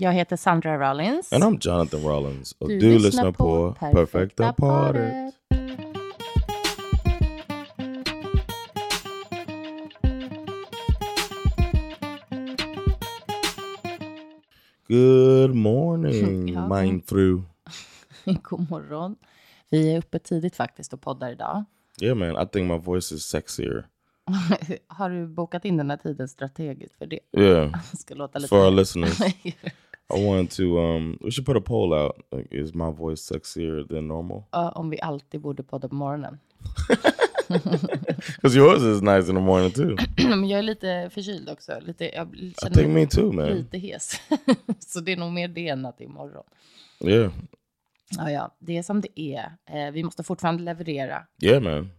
Jag heter Sandra Rollins. And I'm Jonathan Rollins. Och Du du, lyssnar på på Perfekta Paret. Good morning, Ja. mind through. God morgon. Vi är uppe tidigt faktiskt och poddar idag. Yeah, man, I think my voice is sexier. Har du bokat in den här tiden strategiskt för det? Yeah, Ska låta lite... for our listeners. I wanted to, um, we should put a poll out. Like, is my voice sexier than normal? Ja, om vi alltid borde podda på morgonen. Because yours is nice in the morning too. Men jag är lite förkyld också. Lite, jag I känner think mig me too, man. lite hes. Så det är nog mer det än att det är morgon. Yeah, Ja, ja, det är som det är. Eh, vi måste fortfarande leverera. yeah, man.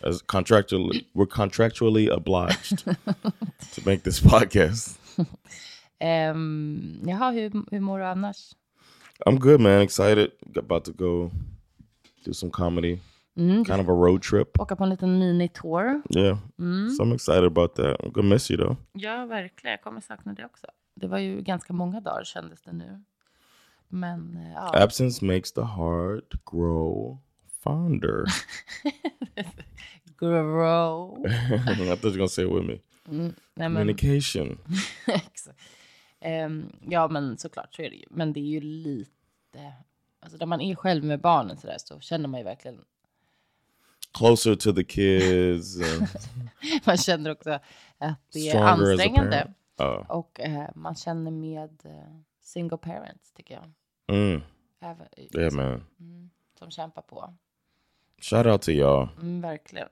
As contractually, we're contractually obliged to make this podcast. Um, jaha, hur, hur mår du annars? I'm good, man. Excited. About to go do some comedy, Mm, kind of a road trip. åka på en liten minitour. Yeah, so I'm excited about that. I'm gonna miss you though. Ja, verkligen. Jag kommer sakna det också. Det var ju ganska många dagar kändes det nu. Men eh, ja, Absence makes the heart grow fonder. grow. I thought you were gonna say it with me. Nej, men, Communication. Ehm, ja, men såklart så är det ju. Men det är ju lite... Alltså när man är själv med barnen så, där, så känner man ju verkligen... Closer to the kids. Man känner också att det är ansträngande. Uh, Och eh, man känner med eh, single parents, tycker jag. mm, Även, yeah, man. Som kämpar på. Shout out to y'all. Mm, verkligen.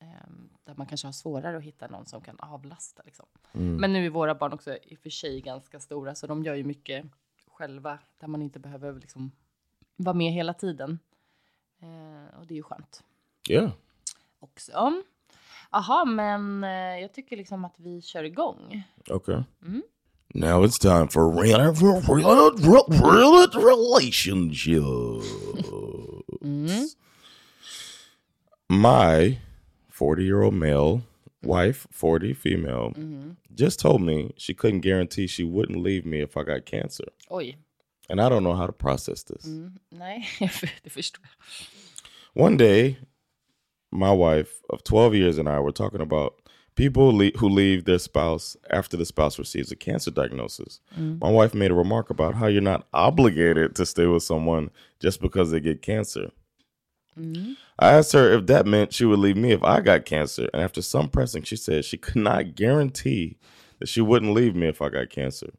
Ehm, där man kanske har svårare att hitta någon som kan avlasta. Liksom. Mm. Men nu är våra barn också i och för sig ganska stora, så de gör ju mycket själva, där man inte behöver liksom vara med hela tiden. Eh, och det är ju skönt Yeah. också. Jaha, men eh, jag tycker liksom att vi kör igång. Okay. Now it's time for real, real, real, real relationships. My 40 year old male wife, 40 female, mm-hmm. just told me she couldn't guarantee she wouldn't leave me if I got cancer. Oj, And I don't know how to process this. nej, det förstår jag. One day, my wife of 12 years and I were talking about people le- who leave their spouse after the spouse receives a cancer diagnosis. Mm. My wife made a remark about how you're not obligated to stay with someone just because they get cancer. Mm-hmm. I asked her if that meant she would leave me if I got cancer, and after some pressing, she said she could not guarantee that she wouldn't leave me if I got cancer.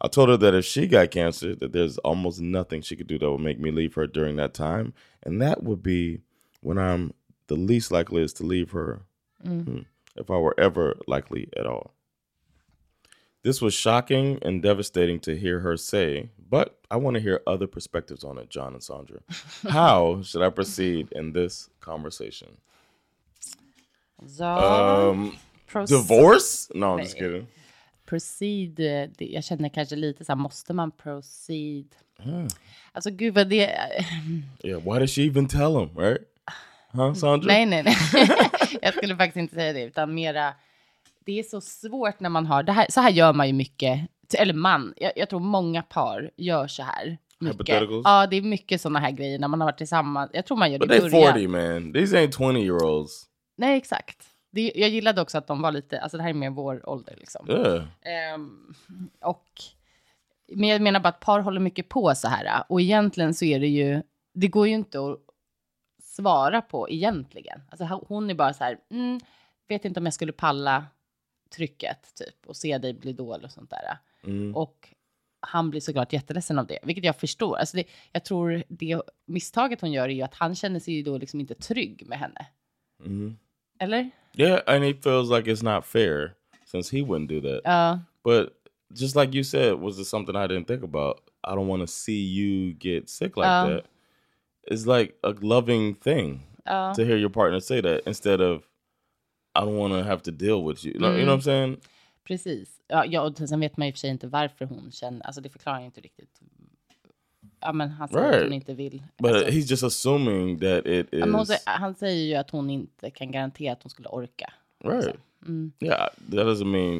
I told her that if she got cancer, that there's almost nothing she could do that would make me leave her during that time, and that would be when I'm the least likely is to leave her, Hmm. if I were ever likely at all. This was shocking and devastating to hear her say, but I want to hear other perspectives on it, John and Sandra. How should I proceed in this conversation? Ja, Um, proce- divorce? No, I'm just kidding. proceed, eh, det, jag känner kanske lite så här, måste man proceed? Alltså gud vad det... Yeah, why did she even tell him, right? Huh, Sandra? Nej, nej, nej. jag skulle faktiskt inte säga det, utan mera... Det är så svårt när man har... Det här, så här gör man ju mycket. Eller man. Jag, jag tror många par gör så här. Mycket. Ja, det är mycket sådana här grejer när man har varit tillsammans. Jag tror man gör det But i början. 40, man. These ain't 20 year olds. Nej, exakt. Det, jag gillade också att de var lite... Alltså det här är mer vår ålder liksom. Yeah. Ehm, och, men jag menar bara att par håller mycket på så här. Och egentligen så är det ju, det går ju inte att svara på egentligen. Alltså ho- hon är bara så här, mm, vet inte om jag skulle palla trycket typ och se dig bli dålig och sånt där. Och han blir såklart jätteledsen av det, vilket jag förstår. Alltså det, jag tror det misstaget hon gör är ju att han känner sig ju då liksom inte trygg med henne. Eller? Yeah, and he feels like it's not fair. since he wouldn't do that. Ja, But just like you said, was it something I didn't think about? I don't want to see you get sick like Oh. that. It's like a loving thing ja. to hear your partner say that instead of I don't want to have to deal with you. Know, you know what I'm saying? Precis. Ja, ja, och sen vet man och för sig inte varför hon känner, alltså det förklarar ju inte riktigt. Ja, men han säger att Right. hon inte vill. But alltså, he's just assuming that it is hon han säger ju att hon inte kan garantera att hon skulle orka. right. Mm. Yeah, that doesn't mean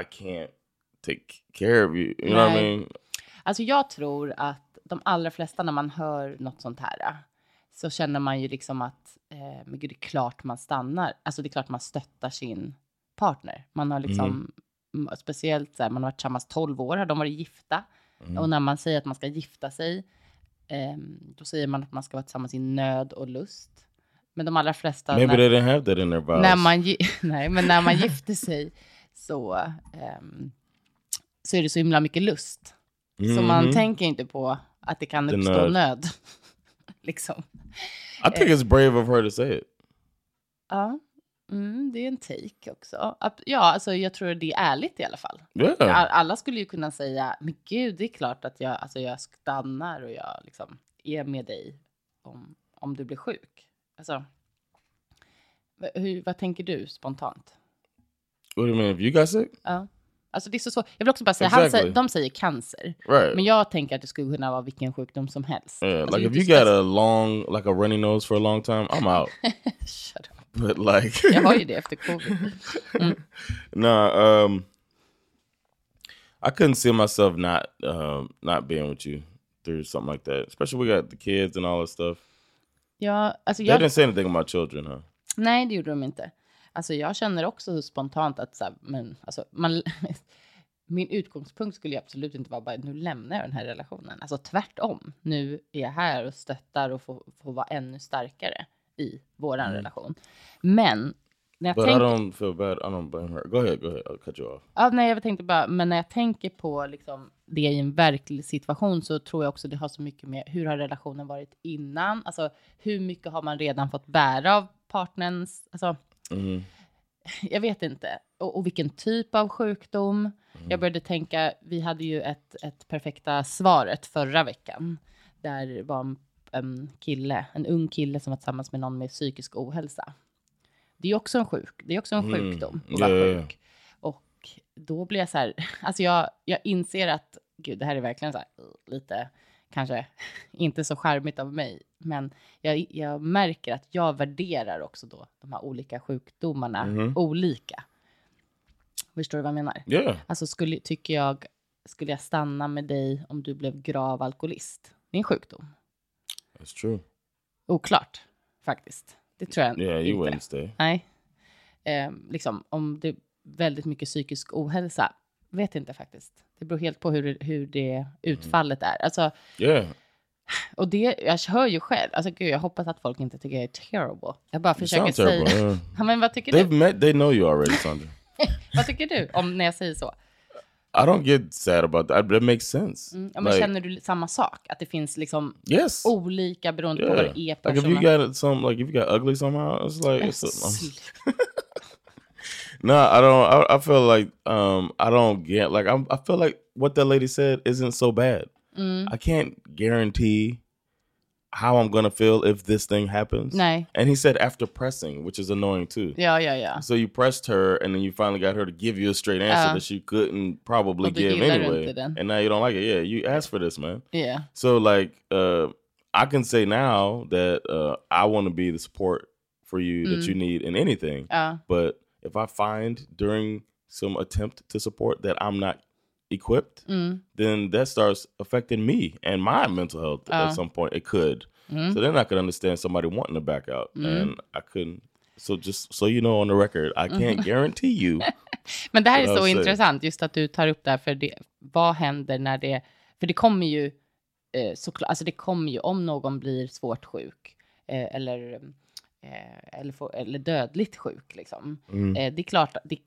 I can't take care of you. You know what I Nej. mean? Alltså jag tror att de allra flesta när man hör något sånt här så känner man ju liksom att eh, men gud, det är klart man stannar. Alltså det är klart man stöttar sin partner. Man har liksom, m- speciellt så här, man har varit tillsammans 12 år, har de varit gifta. Och när man säger att man ska gifta sig, ehm, då säger man att man ska vara tillsammans i nöd och lust. Men de allra flesta, Maybe när, they didn't have that in their vows. när man, nej, men när man gifter sig så, ehm, så är det så himla mycket lust. Så man Mhm. tänker inte på att det kan uppstå nöd. nöd. Liksom. I think it's brave of her to say it. Ja, mm, det är en take också. Ja, alltså jag tror det är ärligt i alla fall. Yeah. All- Alla skulle ju kunna säga, men gud, det är klart att jag, alltså jag stannar och jag liksom är med dig om, om du blir sjuk. Alltså, hur, vad tänker du spontant? What do you mean? If you got sick? Ja. Alltså det är så svårt. Jag vill också bara säga, Exactly. säger, de säger cancer. Right. Men jag tänker att det skulle kunna vara vilken sjukdom som helst. Yeah, Alltså, like if you got a long, like a runny nose for a long time, I'm out. Shut up. but like, Jag har ju det efter covid. nah, um, I couldn't see myself not, um, not being with you through something like that. Especially we got the kids and all that stuff. Ja, alltså They jag, didn't say anything about children, huh? nej, det gjorde de inte. Alltså jag känner också spontant att så här, men, alltså, man, min utgångspunkt skulle ju absolut inte vara bara nu lämnar jag den här relationen. Alltså tvärtom. Nu är jag här och stöttar och får, får vara ännu starkare i våran relation. Men när jag Mm. But I tänker... don't feel bad. I don't blame her. Go ahead, go ahead. I'll cut you off. Ja, nej, jag tänkte bara, men när jag tänker på liksom, det i en verklig situation så tror jag också det har så mycket med hur har relationen varit innan? Alltså hur mycket har man redan fått bära av partnerns, alltså Mhm. jag vet inte. Och, och vilken typ av sjukdom. Jag började tänka, vi hade ju ett, ett perfekta svaret förra veckan. Där var en, en kille, en ung kille som var tillsammans med någon med psykisk ohälsa. Det är också en sjuk, det är också en Mm. sjukdom att vara sjuk. Och då blir jag så här, alltså jag, jag inser att, gud det här är verkligen så här, lite, kanske inte så charmigt av mig, men jag, jag märker att jag värderar också då de här olika sjukdomarna Mhm. olika. Förstår du vad jag menar? Yeah. Alltså skulle, tycker jag, skulle jag stanna med dig om du blev grav alkoholist? Det är en sjukdom. That's true. Oklart, faktiskt. Det tror jag Yeah, inte. Nej. Eh, liksom, om det är väldigt mycket psykisk ohälsa, vet inte faktiskt. Det beror helt på hur, hur det utfallet är. Alltså, Yeah. och det, jag hör ju själv, alltså gud, jag hoppas att folk inte tycker jag är terrible. Jag bara försöker terrible. säga, yeah. Ja, men vad tycker They've du? met. They know you already, Sandra. Vad tycker du om när jag säger så? I don't get sad about that. That makes sense. Mm, ja, men Like, känner du samma sak? Att det finns liksom yes. olika beroende på vad yeah. det är på Like if you got some, like if you got ugly somehow, it's like it's. A, Sluta. no, I don't. I, I feel like um I don't get like I'm. I feel like what that lady said isn't so bad. Mm. I can't guarantee how I'm gonna feel if this thing happens. Nej. And he said after pressing, which is annoying too. Yeah, yeah, yeah. So you pressed her, and then you finally got her to give you a straight answer Ja. that she couldn't probably give anyway, and now you don't like it. Yeah, you asked for this, man. Yeah. So like, uh, I can say now that uh, I want to be the support for you that Mm. you need in anything. Ja. But if I find during some attempt to support that I'm not equipped, Mm. then that starts affecting me and my mental health Ja. at some point. It could. Mm. So then I could understand somebody wanting to back out, and I couldn't. So just so you know on the record, I can't guarantee you. Men det här är så intressant, just att du tar upp det här, för det, vad händer när det, för det kommer ju, eh, såklart, alltså det kommer ju om någon blir svårt sjuk, eh, eller, eh, eller, får, eller dödligt sjuk, liksom. Mm. Eh, det är klart, det,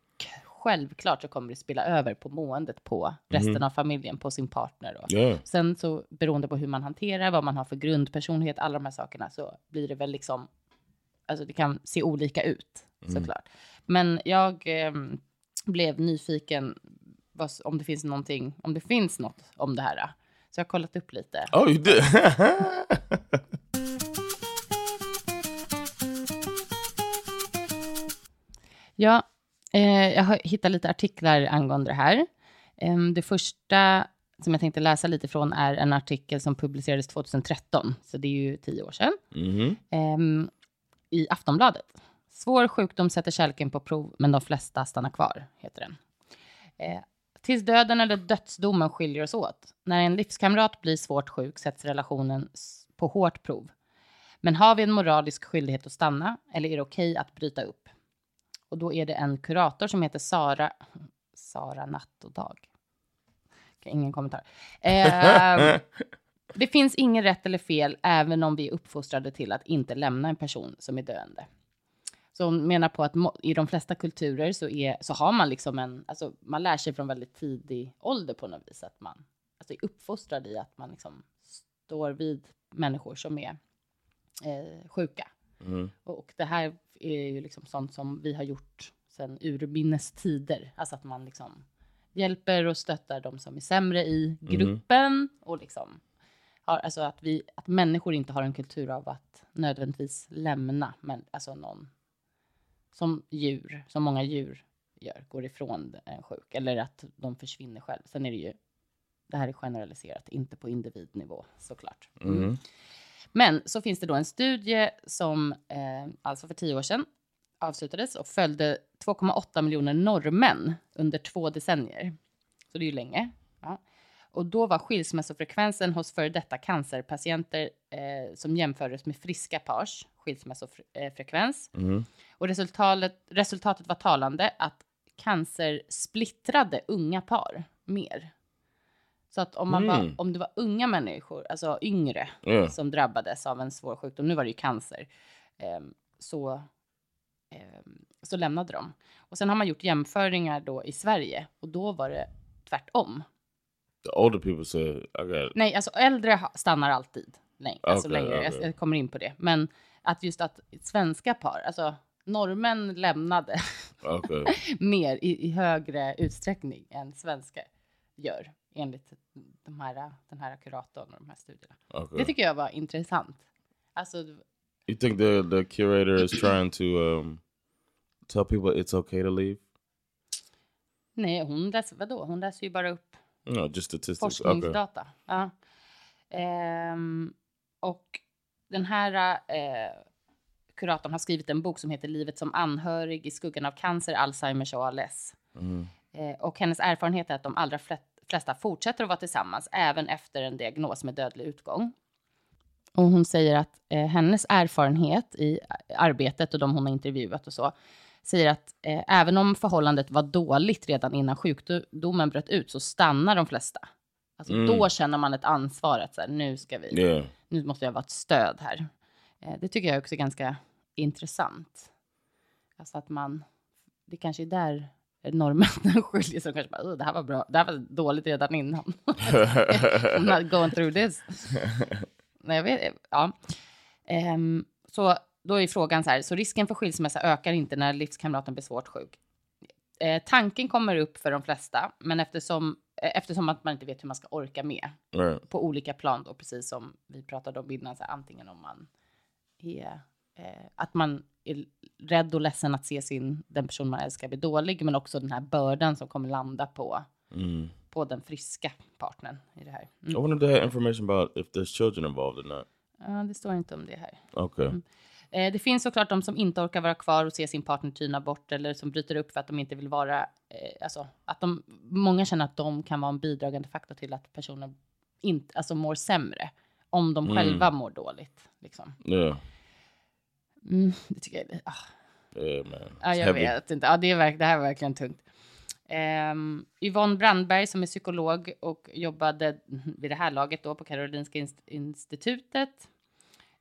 självklart så kommer det spela över på måendet på resten av familjen, på sin partner. Då. Yeah. Sen så beroende på hur man hanterar, vad man har för grundpersonlighet, alla de här sakerna, så blir det väl liksom, alltså det kan se olika ut såklart. Men jag, ehm, blev nyfiken vad, om det finns någonting, om det finns något om det här. Så jag har kollat upp lite. Oh, you Ja, eh, jag har hittat lite artiklar angående det här. Eh, det första som jag tänkte läsa lite från är en artikel som publicerades 2013, så det är ju tio år sedan, hmm eh, i Aftonbladet. Svår sjukdom sätter kärleken på prov, men de flesta stannar kvar, heter den. Eh, tills döden eller dödsdomen skiljer oss åt. När en livskamrat blir svårt sjuk sätts relationen på hårt prov. Men har vi en moralisk skyldighet att stanna, eller är det okej att bryta upp? Och då är det en kurator som heter Sara, Sara Natt och Dag. Ingen kommentar. Eh, det finns ingen rätt eller fel, även om vi är uppfostrade till att inte lämna en person som är döende. Så hon menar på att i de flesta kulturer så, är, så har man liksom en, alltså man lär sig från väldigt tidig ålder på något vis att man alltså är uppfostrad i att man liksom står vid människor som är eh, sjuka. Mm. Och det här är ju liksom sånt som vi har gjort sedan urminnes tider. Alltså att man liksom hjälper och stöttar de som är sämre i gruppen. Och liksom har, alltså att, vi, att människor inte har en kultur av att nödvändigtvis lämna men, alltså någon som djur, som många djur gör, går ifrån en sjuk. Eller att de försvinner själv. Sen är det ju, det här är generaliserat, inte på individnivå såklart. hmm Men så finns det då en studie som eh, alltså för tio år sedan avslutades och följde 2,8 miljoner norrmän under två decennier. Så det är ju länge. Ja. Och då var skilsmässofrekvensen hos före detta cancerpatienter eh, som jämfördes med friska pars skilsmässofrekvens. hmm Och resultatet, resultatet var talande att cancer splittrade unga par mer. Så att om, man var, Mm. om det var unga människor, alltså yngre, Yeah. som drabbades av en svår sjukdom, nu var det ju cancer, ehm, så, ehm, så lämnade de. Och sen har man gjort jämföringar då i Sverige och då var det tvärtom. The older people say, got Nej, alltså äldre stannar alltid länge, alltså Okej, längre. Jag, okej. jag kommer in på det. Men att just att svenska par, alltså norrmän lämnade Okay. mer i, i högre utsträckning än svenskar gör enligt de här, den här kuratorn och de här studierna. Okay. Det tycker jag var intressant. Alltså, You think the the curator is trying to um, tell people it's okay to leave? nej, hon läser, vadå? Hon läser ju bara upp No, just statistics. Okay. forskningsdata. Ja. Ehm, och den här eh, kuratorn har skrivit en bok som heter Livet som anhörig i skuggan av cancer, Alzheimers och ALS. Mm. Eh, och hennes erfarenhet är att de allra fle- flesta fortsätter att vara tillsammans även efter en diagnos med dödlig utgång. Och hon säger att eh, hennes erfarenhet i arbetet och de hon har intervjuat och så säger att eh, även om förhållandet var dåligt redan innan sjukdomen bröt ut så stannar de flesta. Alltså Mm. då känner man ett ansvar att så här, nu ska vi, Yeah. nu måste jag vara ett stöd här. Eh, det tycker jag också är ganska intressant. Alltså att man, det kanske är där norrmännen skiljer sig. Kanske bara, "Åh, det här var bra, det här var dåligt redan innan. I'm not going through this. Nej, jag vet, ja. Ehm, så då är frågan så här, så risken för skilsmässa ökar inte när livskamraten blir svårt sjuk. Eh, tanken kommer upp för de flesta, men eftersom, eh, eftersom att man inte vet hur man ska orka med right. på olika plan då, precis som vi pratade om innan, så här, antingen om man är, eh, att man är rädd och ledsen att se sin, den person man älskar bli dålig, men också den här bördan som kommer landa på, Mm. på den friska partnern i det här. I Mm. wanted to have information about if there's children involved or not. Ja, det står inte om det här. Okay. Eh, det finns såklart de som inte orkar vara kvar och se sin partner tyna bort eller som bryter upp för att de inte vill vara, eh, alltså att de, många känner att de kan vara en bidragande faktor till att personer inte, alltså mår sämre om de Mm. själva mår dåligt. Liksom. Yeah. Mm, det tycker jag är... Ah, ja, jag heavy. vet inte. Ja, det, är verk, det här är verkligen tungt. Um, Yvonne Brandberg som är psykolog och jobbade vid det här laget då på Karolinska inst- institutet.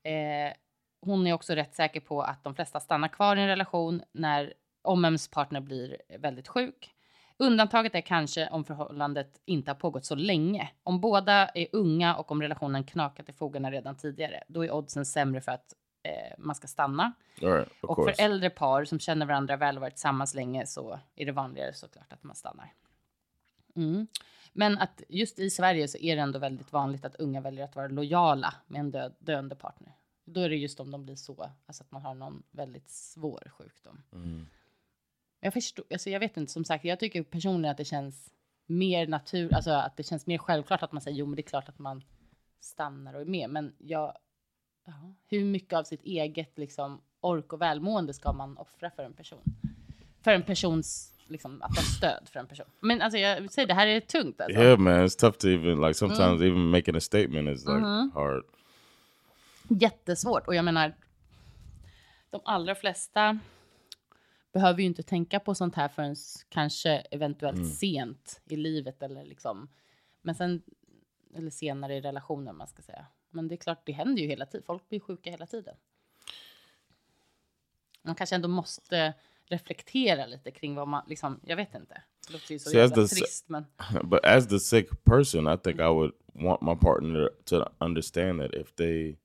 Eh, hon är också rätt säker på att de flesta stannar kvar i en relation när om ens partner blir väldigt sjuk. Undantaget är kanske om förhållandet inte har pågått så länge. Om båda är unga och om relationen knakat i fogarna redan tidigare, då är oddsen sämre för att eh, man ska stanna. Right, Och course. för äldre par som känner varandra väl och varit tillsammans länge så är det vanligare såklart att man stannar. Mm. Men att just i Sverige så är det ändå väldigt vanligt att unga väljer att vara lojala med en död, döende partner. Då är det just om de blir så, alltså att man har någon väldigt svår sjukdom. Mm. Jag förstår, alltså jag vet inte, som sagt, jag tycker personligen att det känns mer natur, alltså att det känns mer självklart att man säger jo, men det är klart att man stannar och är med. Men jag, ja, hur mycket av sitt eget liksom, ork och välmående ska man offra för en person? För en persons, liksom, att ha stöd för en person. Men alltså jag säger, det här är tungt alltså. Yeah, man, it's tough to even like sometimes even making a statement is like hard. Jättesvårt. Och jag menar, de allra flesta behöver ju inte tänka på sånt här förrän kanske eventuellt sent i livet eller liksom. Men sen, eller senare i relationen man ska säga. Men det är klart, det händer ju hela tiden. Folk blir sjuka hela tiden. Man kanske ändå måste reflektera lite kring vad man, liksom, jag vet inte. Det låter ju så See, jävla trist, men But as the sick person, I think I would want my partner to understand that if they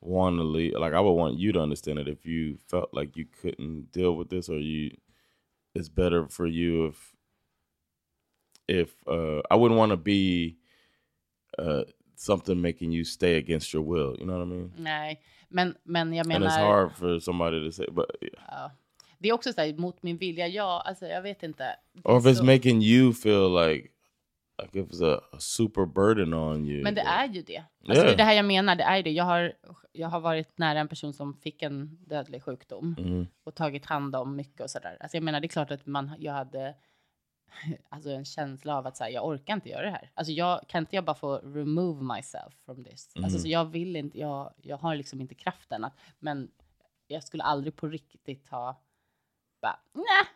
want to leave, like I would want you to understand it if you felt like you couldn't deal with this or you, it's better for you if, if uh, I wouldn't want to be uh, something making you stay against your will. You know what I mean? nej. Men, men jag And menar... it's hard for somebody to say, but Ja. Det är också så här, mot min vilja. Ja, alltså jag vet inte. Or if it's så- making you feel like, like if it's a, a super burden on you. Men det är ju det. Alltså Yeah. Det är det här jag menar. Det är det. Jag har, jag har varit nära en person som fick en dödlig sjukdom Mhm. och tagit hand om mycket och sådär. Alltså jag menar, det är klart att man, jag hade alltså en känsla av att så här, jag orkar inte göra det här. Alltså jag kan inte jag bara få remove myself from this. Alltså så jag vill inte, jag, jag har liksom inte kraften att, men jag skulle aldrig på riktigt ha, bara, nej,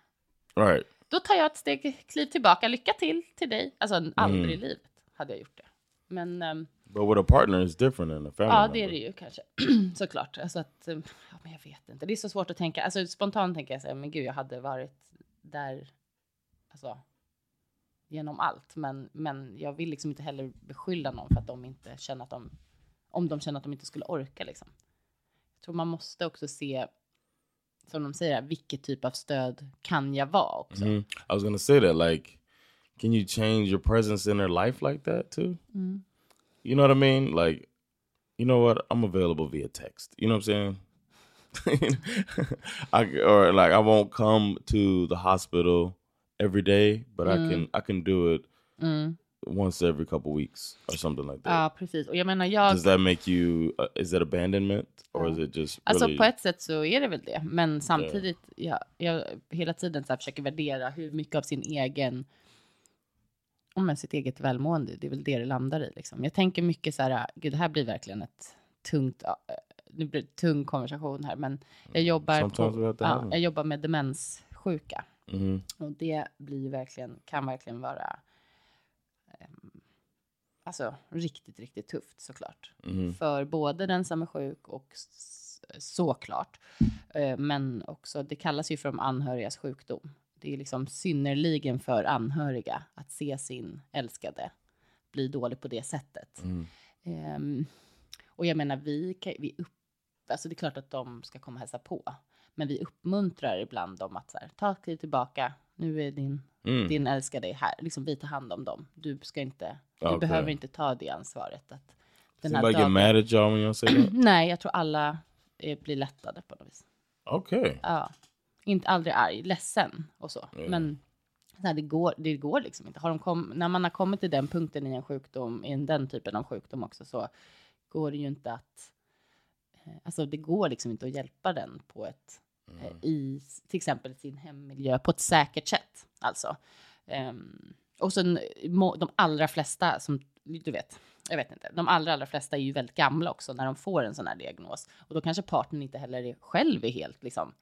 Right. då tar jag ett steg, kliv tillbaka, lycka till till dig. Alltså aldrig Mm. i livet hade jag gjort det. Men ehm, But with a partner, it's different than a family ja, member. det är det ju kanske. Såklart. Alltså att, ehm, ja, men jag vet inte. Det är så svårt att tänka. Alltså spontant tänker jag så här, men gud, jag hade varit där, alltså genom allt. Men, men jag vill liksom inte heller beskylla någon för att de inte känner att de, om de känner att de inte skulle orka liksom. Jag tror man måste också se, som de säger, vilket typ av stöd kan jag vara också. Mhm. I was gonna say that. Like, can you change your presence in their life like that too? Mm. You know what I mean? Like, you know what? I'm available via text. You know what I'm saying? I or like I won't come to the hospital every day, but I Mm. can I can do it once every couple weeks or something like that. Ja, precis. Och jag menar, jag... Does that make you? Uh, is that abandonment or is it just Alltså really? på ett sätt så är det väl det. Men samtidigt, jag, jag hela tiden så här försöker värdera hur mycket av sin egen, om sitt eget välmående, det är väl det det landar i liksom. Jag tänker mycket så här, gud det här blir verkligen ett tungt, ja, nu blir det tung konversation här, men jag jobbar, we have på, ja, jag jobbar med demenssjuka. Mhm. Och det blir verkligen, kan verkligen vara ehm, alltså riktigt, riktigt tufft såklart. Mhm. För både den som är sjuk och såklart. Eh, Men också, det kallas ju för de anhörigas sjukdom. Det är liksom synnerligen för anhöriga att se sin älskade bli dålig på det sättet. Ehm, och jag menar, vi, kan, vi upp, alltså det är klart att de ska komma och hälsa på. Men vi uppmuntrar ibland dem att så här, ta kliv tillbaka. Nu är din, Mm. din älskade här. Liksom vi tar hand om dem. Du ska inte, du Okej. behöver inte ta det ansvaret. Att den här get dagen, mad at y'all when y'all say that? nej, jag tror alla eh, blir lättade på något vis. Okay. Ja. Inte aldrig arg, ledsen och så. Ja. Men här, det, går, det går liksom inte. Har de kom, när man har kommit till den punkten i en sjukdom, i en- den typen av sjukdom också, så går det ju inte att... eh, Alltså det går liksom inte att hjälpa den på ett, eh, i till exempel sin hemmiljö, på ett säkert sätt. Alltså. Ehm, och sen må, de allra flesta som, du vet, jag vet inte, de allra, allra flesta är ju väldigt gamla också när de får en sån här diagnos. Och då kanske partnern inte heller är, själv är helt liksom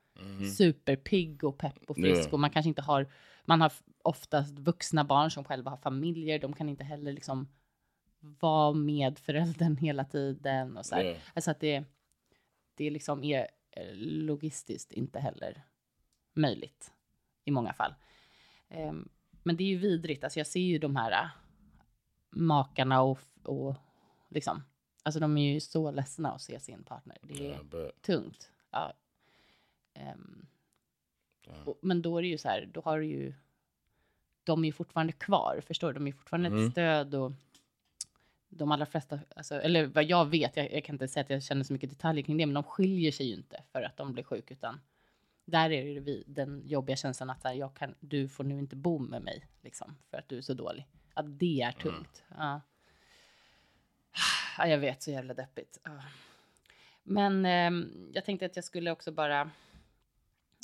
superpigg och pepp och frisk. Ja. Och man kanske inte har, man har oftast vuxna barn som själva har familjer. De kan inte heller liksom vara med föräldern hela tiden. Och så här. Ja. Alltså att det, det liksom är eh, logistiskt inte heller möjligt i många fall. Ehm, men det är ju vidrigt. Alltså jag ser ju de här äh, makarna och, och liksom Alltså de är ju så ledsna att se sin partner. Det är but tungt. Ja. Ehm, och, men då är det ju så här, då har du ju, de är ju fortfarande kvar, förstår du? De är fortfarande Mm. ett stöd och de allra flesta, alltså, eller vad jag vet, jag, jag kan inte säga att jag känner så mycket detaljer kring det, men de skiljer sig ju inte för att de blir sjuka, utan där är det vi, den jobbiga känslan att här, jag kan, du får nu inte bo med mig, liksom, för att du är så dålig. Att det är tungt. Ja. ja, jag vet, så jävla deppigt. Ja. Men ehm, jag tänkte att jag skulle också bara...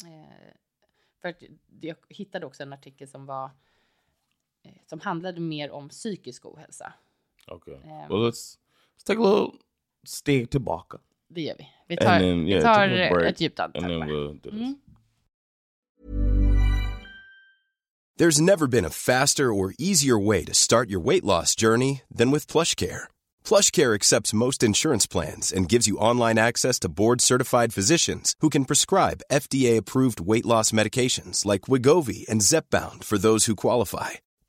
Eh, för att jag hittade också en artikel som var... Eh, som handlade mer om psykisk ohälsa. Okay. Um, well, let's let's take a little steg tillbaka, Det gör vi. Vi And tar, then, vi yeah, tar take a break, ett djupt andetag and then we'll do this. Mm. There's never been a faster or easier way to start your weight loss journey than with PlushCare. PlushCare accepts most insurance plans and gives you online access to board-certified physicians who can prescribe FDA-approved weight loss medications like Wigovi and Zepbound for those who qualify.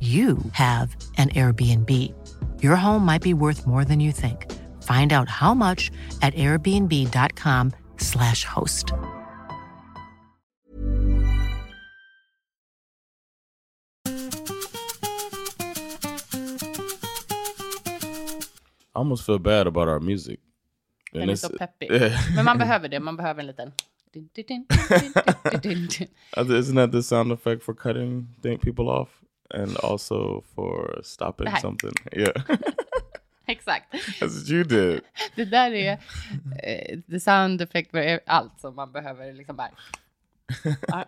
you have an Airbnb. Your home might be worth more than you think. Find out how much at airbnb.com/slash host. I almost feel bad about our music. Den And är it's- så peppig. Men man behöver det, man behöver en liten... Isn't that the sound effect for cutting think people off and also for stopping something? Yeah, Exakt. that's what you did. Det där är eh, the sound effect för allt som man behöver liksom bara...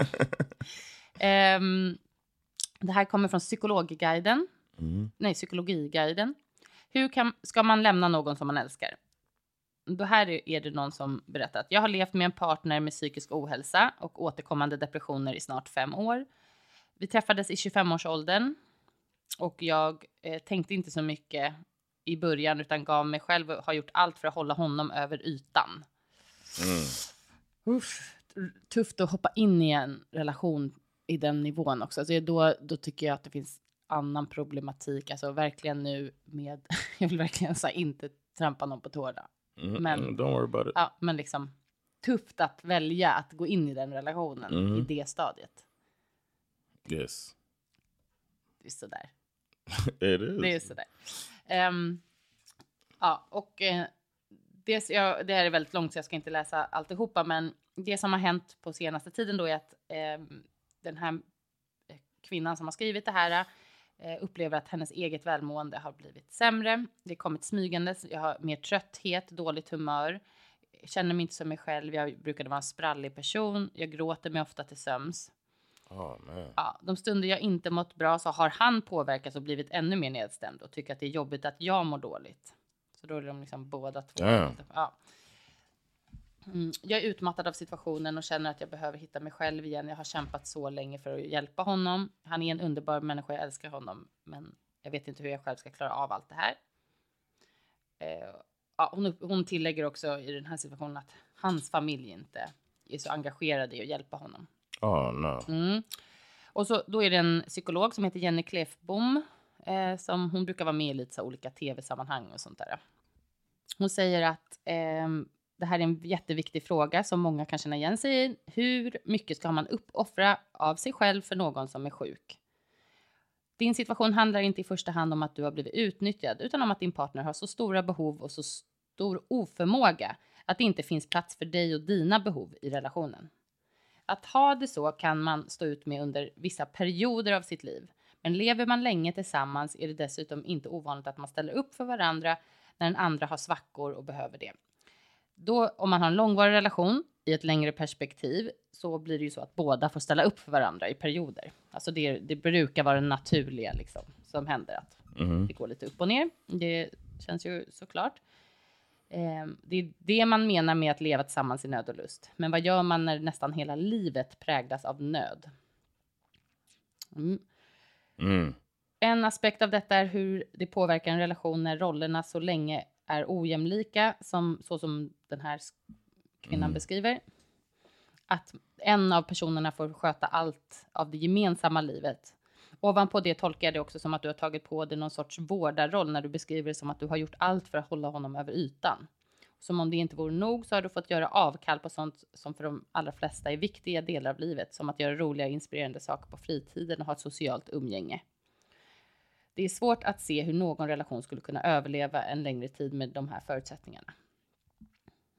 Ehm, det här kommer från Psykologguiden. Nej, Psykologiguiden. Hur kan, ska man lämna någon som man älskar? Då här är- är det någon som berättat. Jag har levt med en partner med psykisk ohälsa och återkommande depressioner i snart fem år. Vi träffades i 25-årsåldern och jag eh, tänkte inte så mycket i början utan gav mig själv och har gjort allt för att hålla honom över ytan. Uff, tufft att hoppa in i en relation i den nivån också. Alltså då, då tycker jag att det finns annan problematik. Alltså verkligen nu med, jag vill verkligen så här, inte trampa någon på tårna. Mm, Men- mm, don't worry about it. Ja, men liksom tufft att välja att gå in i den relationen Mm. i det stadiet. Yes, Det är sådär. it is. Det är sådär. Ehm, ja, och eh, det, jag, det här är väldigt långt så jag ska inte läsa alltihopa, men det som har hänt på senaste tiden då är att ehm, den här eh, kvinnan som har skrivit det här eh, upplever att hennes eget välmående har blivit sämre. Det har kommit smygandes. Jag har mer trötthet, dåligt humör. Känner mig inte som mig själv. Jag brukade vara en sprallig person. Jag gråter mig ofta till söms. Man. Ja, de stunder jag inte mått bra så har han påverkats och blivit ännu mer nedstämd och tycker att det är jobbigt att jag mår dåligt. Så då är de liksom båda två. Ja. Mm, jag är utmattad av situationen och känner att jag behöver hitta mig själv igen. Jag har kämpat så länge för att hjälpa honom. Han är en underbar människa, jag älskar honom. Men jag vet inte hur jag själv ska klara av allt det här. Eh, ja, hon, hon tillägger också i den här situationen att hans familj inte är så engagerade i att hjälpa honom. Oh no. Mm. Och så, då är det en psykolog som heter Jenny Klefbom. Eh, som hon brukar vara med i lite så olika tv-sammanhang och sånt där. Hon säger att eh, det här är en jätteviktig fråga som många kan känna igen sig i. Hur mycket ska man uppoffra av sig själv för någon som är sjuk? Din situation handlar inte i första hand om att du har blivit utnyttjad utan om att din partner har så stora behov och så stor oförmåga att det inte finns plats för dig och dina behov i relationen. Att ha det så kan man stå ut med under vissa perioder av sitt liv. Men lever man länge tillsammans är det dessutom inte ovanligt att man ställer upp för varandra när den andra har svackor och behöver det. då, om man har en långvarig relation i ett längre perspektiv så blir det ju så att båda får ställa upp för varandra i perioder. Alltså det, det brukar vara det naturliga liksom, som händer, att det går lite upp och ner. Det känns ju såklart. Eh, det är det man menar med att leva tillsammans i nöd och lust. Men vad gör man när nästan hela livet präglas av nöd? Mm. Mm. En aspekt av detta är hur det påverkar en relation när rollerna så länge är ojämlika, som, så som den här kvinnan beskriver. Att en av personerna får sköta allt av det gemensamma livet. Ovanpå det tolkar jag det också som att du har tagit på dig någon sorts vårdarroll när du beskriver det som att du har gjort allt för att hålla honom över ytan. Som om det inte vore nog så har du fått göra avkall på sånt som för de allra flesta är viktiga delar av livet, som att göra roliga och inspirerande saker på fritiden och ha ett socialt umgänge. Det är svårt att se hur någon relation skulle kunna överleva en längre tid med de här förutsättningarna.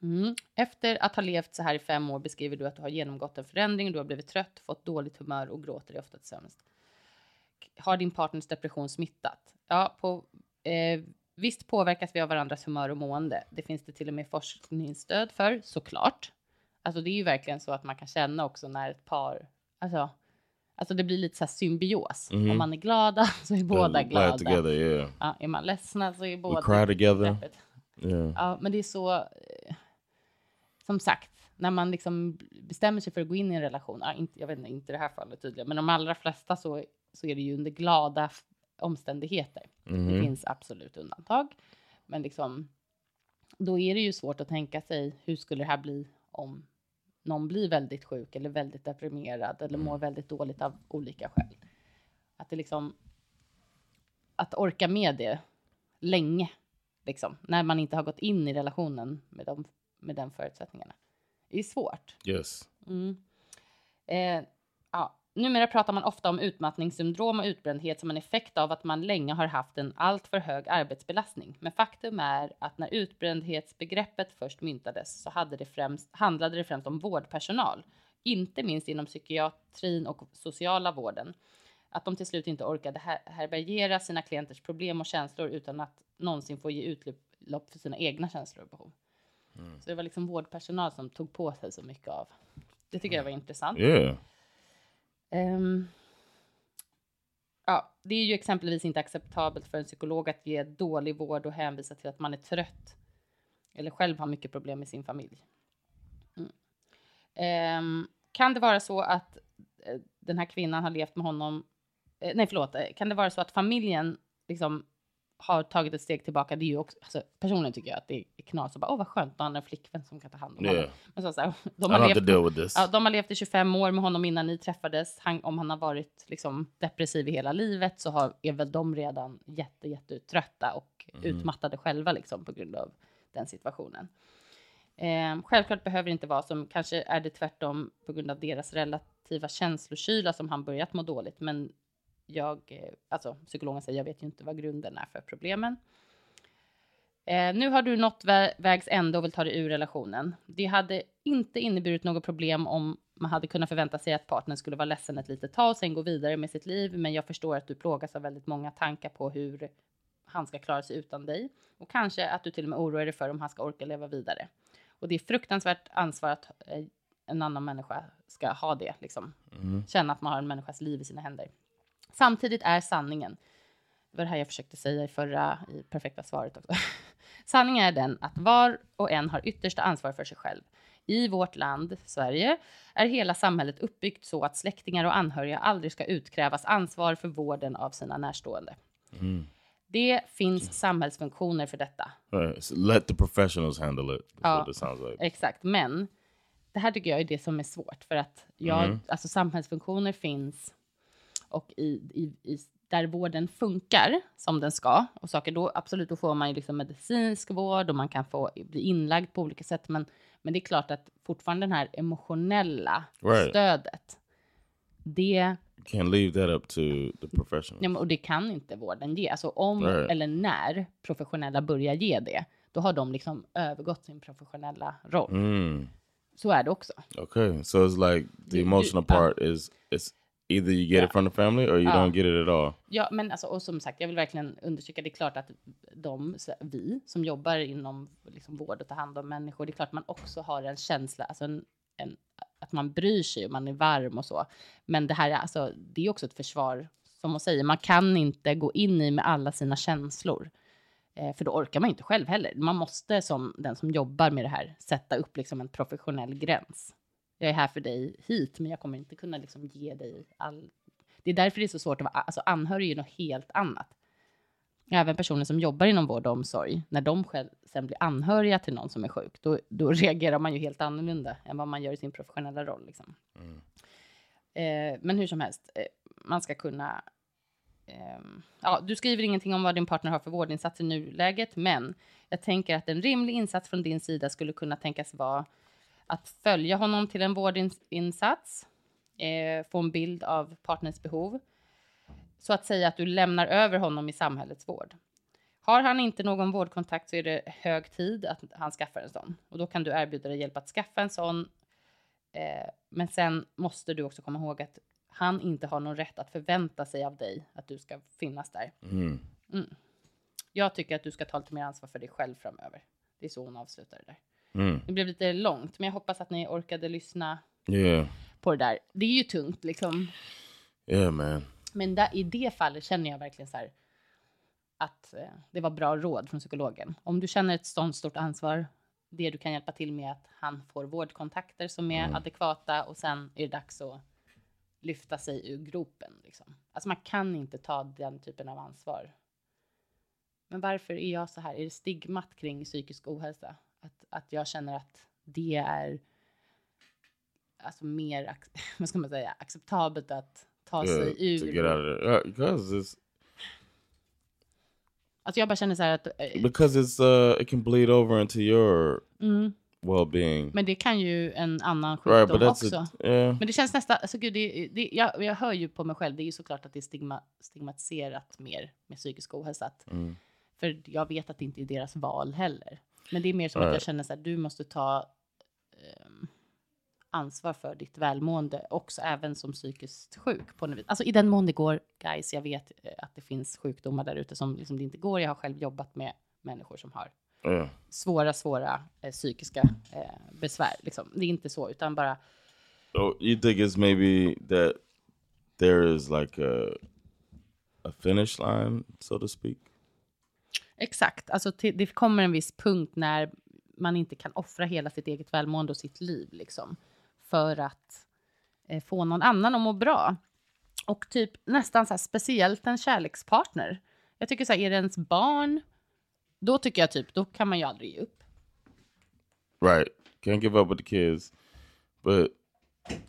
Mm. Efter att ha levt så här i fem år beskriver du att du har genomgått en förändring, du har blivit trött, fått dåligt humör och gråter dig ofta till sömns. Har din partners depression smittat? Ja, på, eh, visst påverkas vi av varandras humör och mående. Det finns det till och med forskningsstöd för, såklart. Alltså det är ju verkligen så att man kan känna också när ett par, alltså, alltså det blir lite så här symbios. Om man är glada så är båda. Glad glada. together, yeah. Ja, är man ledsna så är båda cry together. Yeah. Ja, men det är så... eh, Som sagt, när man liksom bestämmer sig för att gå in i en relation, ja, inte, jag vet inte, inte i det här fallet tydligen, men de allra flesta så, så är det ju under glada omständigheter. Det finns absolut undantag, men liksom då är det ju svårt att tänka sig hur skulle det här bli om någon blir väldigt sjuk eller väldigt deprimerad eller mår väldigt dåligt av olika skäl. Att det liksom att orka med det länge, liksom, när man inte har gått in i relationen med, de, med den förutsättningarna. Det är svårt. Yes. Eh, ja. Numera pratar man ofta om utmattningssyndrom och utbrändhet som en effekt av att man länge har haft en alltför hög arbetsbelastning. Men faktum är att när utbrändhetsbegreppet först myntades så hade det främst, handlade det främst om vårdpersonal, inte minst inom psykiatrin och sociala vården. Att de till slut inte orkade härbärgera sina klienters problem och känslor utan att någonsin få ge utlopp för sina egna känslor och behov. Så det var liksom vårdpersonal som tog på sig så mycket av. Det tycker jag var intressant. Yeah. Um, ja, det är ju exempelvis inte acceptabelt för en psykolog att ge dålig vård och hänvisa till att man är trött eller själv har mycket problem med sin familj. Mm. Um, kan det vara så att eh, den här kvinnan har levt med honom? Eh, nej, förlåt. Eh, kan det vara så att familjen liksom har tagit ett steg tillbaka? Det är ju också, alltså, personligen tycker jag att det är knas och bara, åh vad skönt, då har en flickvän som kan ta hand om Yeah. honom. Men så, så här, de har levt. Ja, de har levt i 25 år med honom innan ni träffades. Han, om han har varit liksom, depressiv i hela livet så har, är väl de redan jätte, jätte trötta och utmattade själva liksom, på grund av den situationen. Eh, självklart behöver det inte vara som, kanske är det tvärtom på grund av deras relativa känslokyla som han börjat må dåligt. Men jag, eh, alltså psykologen säger, jag vet ju inte vad grunden är för problemen. Eh, nu har du nått vä vägs ände och vill ta dig ur relationen. Det hade inte inneburit något problem om man hade kunnat förvänta sig att partnern skulle vara ledsen ett litet tag och sen gå vidare med sitt liv. Men jag förstår att du plågas av väldigt många tankar på hur han ska klara sig utan dig. Och kanske att du till och med oroar dig för om han ska orka leva vidare. Och det är fruktansvärt ansvar att eh, en annan människa ska ha det, liksom. Känna att man har en människas liv i sina händer. Samtidigt är sanningen, det var det här jag försökte säga i förra, i perfekta svaret också. Sanningen är den att var och en har yttersta ansvar för sig själv. I vårt land, Sverige, är hela samhället uppbyggt så att släktingar och anhöriga aldrig ska utkrävas ansvar för vården av sina närstående. Det finns samhällsfunktioner för detta. Right. So let the professionals handle it. Ja. like. Exakt, men det här tycker jag är det som är svårt för att jag, alltså samhällsfunktioner finns och i, i, i, där vården funkar som den ska och saker då absolut då får man ju liksom medicinsk vård och man kan få bli inlagd på olika sätt men, men det är klart att fortfarande den här emotionella Right. stödet det can't leave that up to the professionals. Ja, och det kan inte vården ge. Alltså om Right. eller när professionella börjar ge det, då har de liksom övergått sin professionella roll. Mm. Så är det också. Okay, so it's like the emotional part is it's either you get Yeah. it from the family or you Uh. don't get it at all. Ja, men alltså, och som sagt, jag vill verkligen understryka, det är klart att de, vi som jobbar inom liksom vård och ta hand om människor. Det är klart man också har en känsla, alltså en, en, att man bryr sig och man är varm och så. Men det här är alltså, det är också ett försvar, som hon säger, man kan inte gå in i med alla sina känslor. Eh, för då orkar man inte själv heller. Man måste som den som jobbar med det här sätta upp liksom en professionell gräns. Jag är här för dig hit, men jag kommer inte kunna liksom ge dig all... Det är därför det är så svårt att vara, alltså anhörig är något helt annat. Även personer som jobbar inom vård och omsorg, när de själv sen blir anhöriga till någon som är sjuk, då, då reagerar man ju helt annorlunda än vad man gör i sin professionella roll. Liksom. Eh, men hur som helst, eh, man ska kunna... ehm, ja, du skriver ingenting om vad din partner har för vårdinsats i nuläget, men jag tänker att en rimlig insats från din sida skulle kunna tänkas vara att följa honom till en vårdinsats, eh, få en bild av partners behov, så att säga att du lämnar över honom i samhällets vård. Har han inte någon vårdkontakt så är det hög tid att han skaffar en sån. Och då kan du erbjuda dig hjälp att skaffa en sån. Eh, men sen måste du också komma ihåg att han inte har någon rätt att förvänta sig av dig att du ska finnas där. Mm. Jag tycker att du ska ta lite mer ansvar för dig själv framöver. Det är så hon avslutar det där. Mm. Det blev lite långt, men jag hoppas att ni orkade lyssna Yeah. på det där. Det är ju tungt liksom. Yeah, man. Men där, i det fallet känner jag verkligen så här att eh, det var bra råd från psykologen. Om du känner ett sånt stort ansvar, det du kan hjälpa till med att han får vårdkontakter som är adekvata och sen är det dags att lyfta sig ur gropen. Liksom. Alltså man kan inte ta den typen av ansvar. Men varför är jag så här? Är det stigmat kring psykisk ohälsa? Att, att jag känner att det är alltså mer, vad ska man säga, acceptabelt att ta Yeah, sig ur. it's Alltså jag bara känner så här att, eh, because it's uh it can bleed over into your mm, well-being. men det kan ju en annan sjukdom Right, också. a, yeah. Men det känns nästan, alltså gud, det, det, jag, jag hör ju på mig själv, det är ju såklart att det är stigma, stigmatiserat mer med psykisk ohälsa. Att, Mm. För jag vet att det inte är deras val heller. Men det är mer som att jag känner så här, du måste ta ehm, ansvar för ditt välmående också även som psykiskt sjuk. På något vis. Alltså i den mån det går, guys, jag vet eh, att det finns sjukdomar där ute som liksom det inte går. Jag har själv jobbat med människor som har Yeah. svåra, svåra eh, psykiska eh, besvär. Liksom. Det är inte så, utan bara So you think it's maybe that there is like a a finish line, so to speak? Exakt. Alltså till, det kommer en viss punkt när man inte kan offra hela sitt eget välmående och sitt liv liksom, för att eh, få någon annan att må bra. Och typ nästan så här, speciellt en kärlekspartner. Jag tycker så här, är det ens barn, då tycker jag typ, då kan man ju aldrig ge upp. Right. Can't give up with the kids, but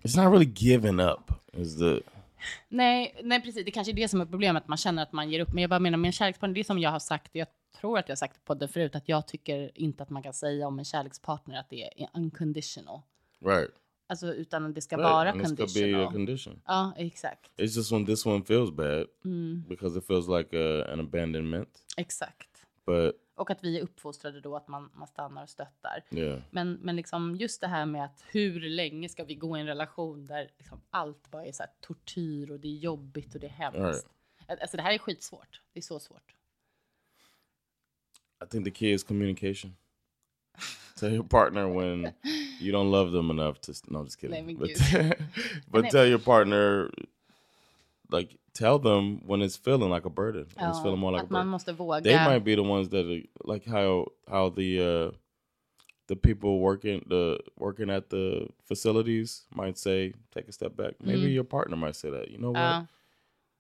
it's not really giving up. Is the Nej, nej, precis. Det kanske är det som är problemet, man känner att man ger upp. Men jag bara menar med en kärlekspartner, det är som jag har sagt, jag tror att jag sagt det på podden förut, att jag tycker inte att man kan säga om en kärlekspartner att det är unconditional. right? Alltså utan det ska right. vara and be conditional. a condition. Ja, exakt. It's just when this one feels bad Mm. because it feels like a, an abandonment. Exakt. But Och att vi är uppfostrade då att man, man stannar och stöttar. yeah, Men, men liksom just det här med att hur länge ska vi gå i en relation där liksom allt bara är så tortyr och det är jobbigt och det är hemskt. Alltså det här är skitsvårt. Det är så svårt. I think the key is communication. tell your partner when you don't love them enough to. No, I'm just kidding. But, but Nej. tell your partner, like, tell them when it's feeling like a burden. When it's feeling more like a burden. måste våga. They might be the ones that, are, like, how how the uh, the people working the working at the facilities might say, take a step back. Maybe Mm. your partner might say that. You know what? Ja.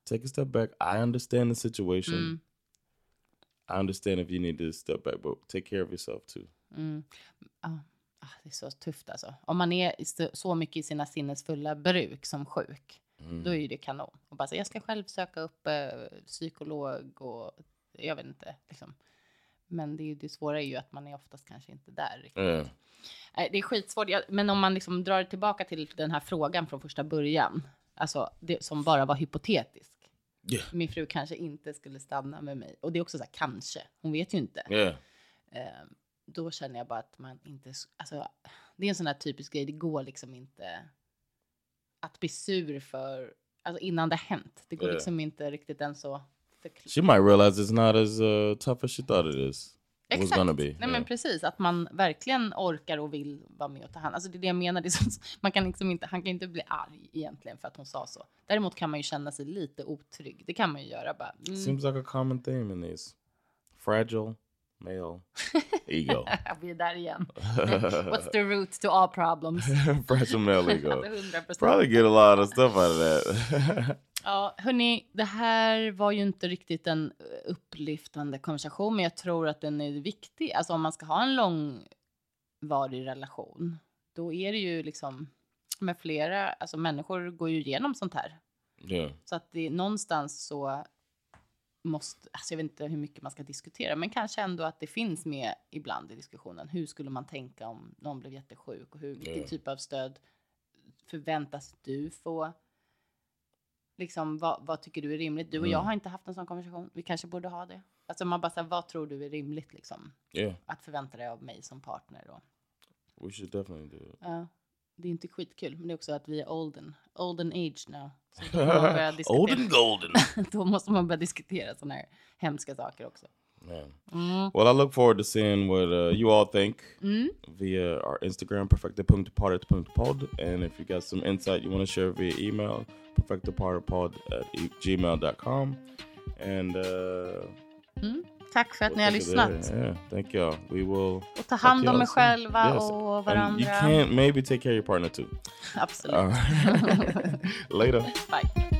Take a step back. I understand the situation. Mm. I understand if you need to step back, but take care of yourself too. Mm. Ja. Ah, det är så tufft alltså. Om man är så- så mycket i sina sinnesfulla bruk som sjuk, Mm. då är ju det kanon. Och bara säga, jag ska själv söka upp eh, psykolog och jag vet inte. Liksom. Men det, är det svåra är ju att man är oftast kanske inte där. riktigt. Nej, Det är skitsvårt. Men om man liksom drar tillbaka till den här frågan från första början, alltså det som bara var hypotetisk. Yeah. Min fru kanske inte skulle stanna med mig. Och det är också så här, kanske. Hon vet ju inte. Yeah. Eh, då känner jag bara att man inte... Alltså, det är en sån här typisk grej. Det går liksom inte att bli sur för... Alltså innan det hänt. Det går Ja. liksom inte riktigt ens så... She might realize it's not as uh, tough as she thought it is. Was Exakt. gonna be. Nej, yeah. men precis. Att man verkligen orkar och vill vara med och ta hand. Alltså det är det jag menar. Det så, man kan liksom inte, han kan inte bli arg egentligen för att hon sa så. Däremot kan man ju känna sig lite otrygg. Det kan man ju göra. Bara, mm. Seems like a common theme in these. Fragile male ego. Vi är där igen. What's the root to all problems? Fragile male ego. 100%. Probably get a lot of stuff out of that. Ja, hörni, det här var ju inte riktigt en eh, upplyftande konversation, men jag tror att den är viktig. Alltså om man ska ha en långvarig relation, då är det ju liksom med flera, alltså människor går ju igenom sånt här. yeah. Så att det någonstans så måste, alltså jag vet inte hur mycket man ska diskutera, men kanske ändå att det finns med ibland i diskussionen. Hur skulle man tänka om någon blev jättesjuk och hur, vilken typ av stöd förväntas du få? Liksom, vad, vad tycker du är rimligt? Du och jag Mm. har inte haft en sån konversation. Vi kanske borde ha det. Alltså man bara säger, vad tror du är rimligt liksom? Yeah. Att förvänta dig av mig som partner då? We should definitely do it. Ja, det är inte skitkul, men det är också att vi är olden, olden age now. Så då får man börja diskutera- Old and golden. då måste man börja diskutera sådana här hemska saker också. Man. Mm. Well, I look forward to seeing what uh, you all think Mm. via our Instagram, perfectaparted.pod. And if you got some insight you want to share via email, perfectapartedpod at gmail.com. And uh, Tack för att ni har we'll take it there. lyssnat. Yeah, thank y'all. We will Och ta hand om er själva Yes. och And you can't maybe take care of your partner too. Absolut. Right. Later. Bye.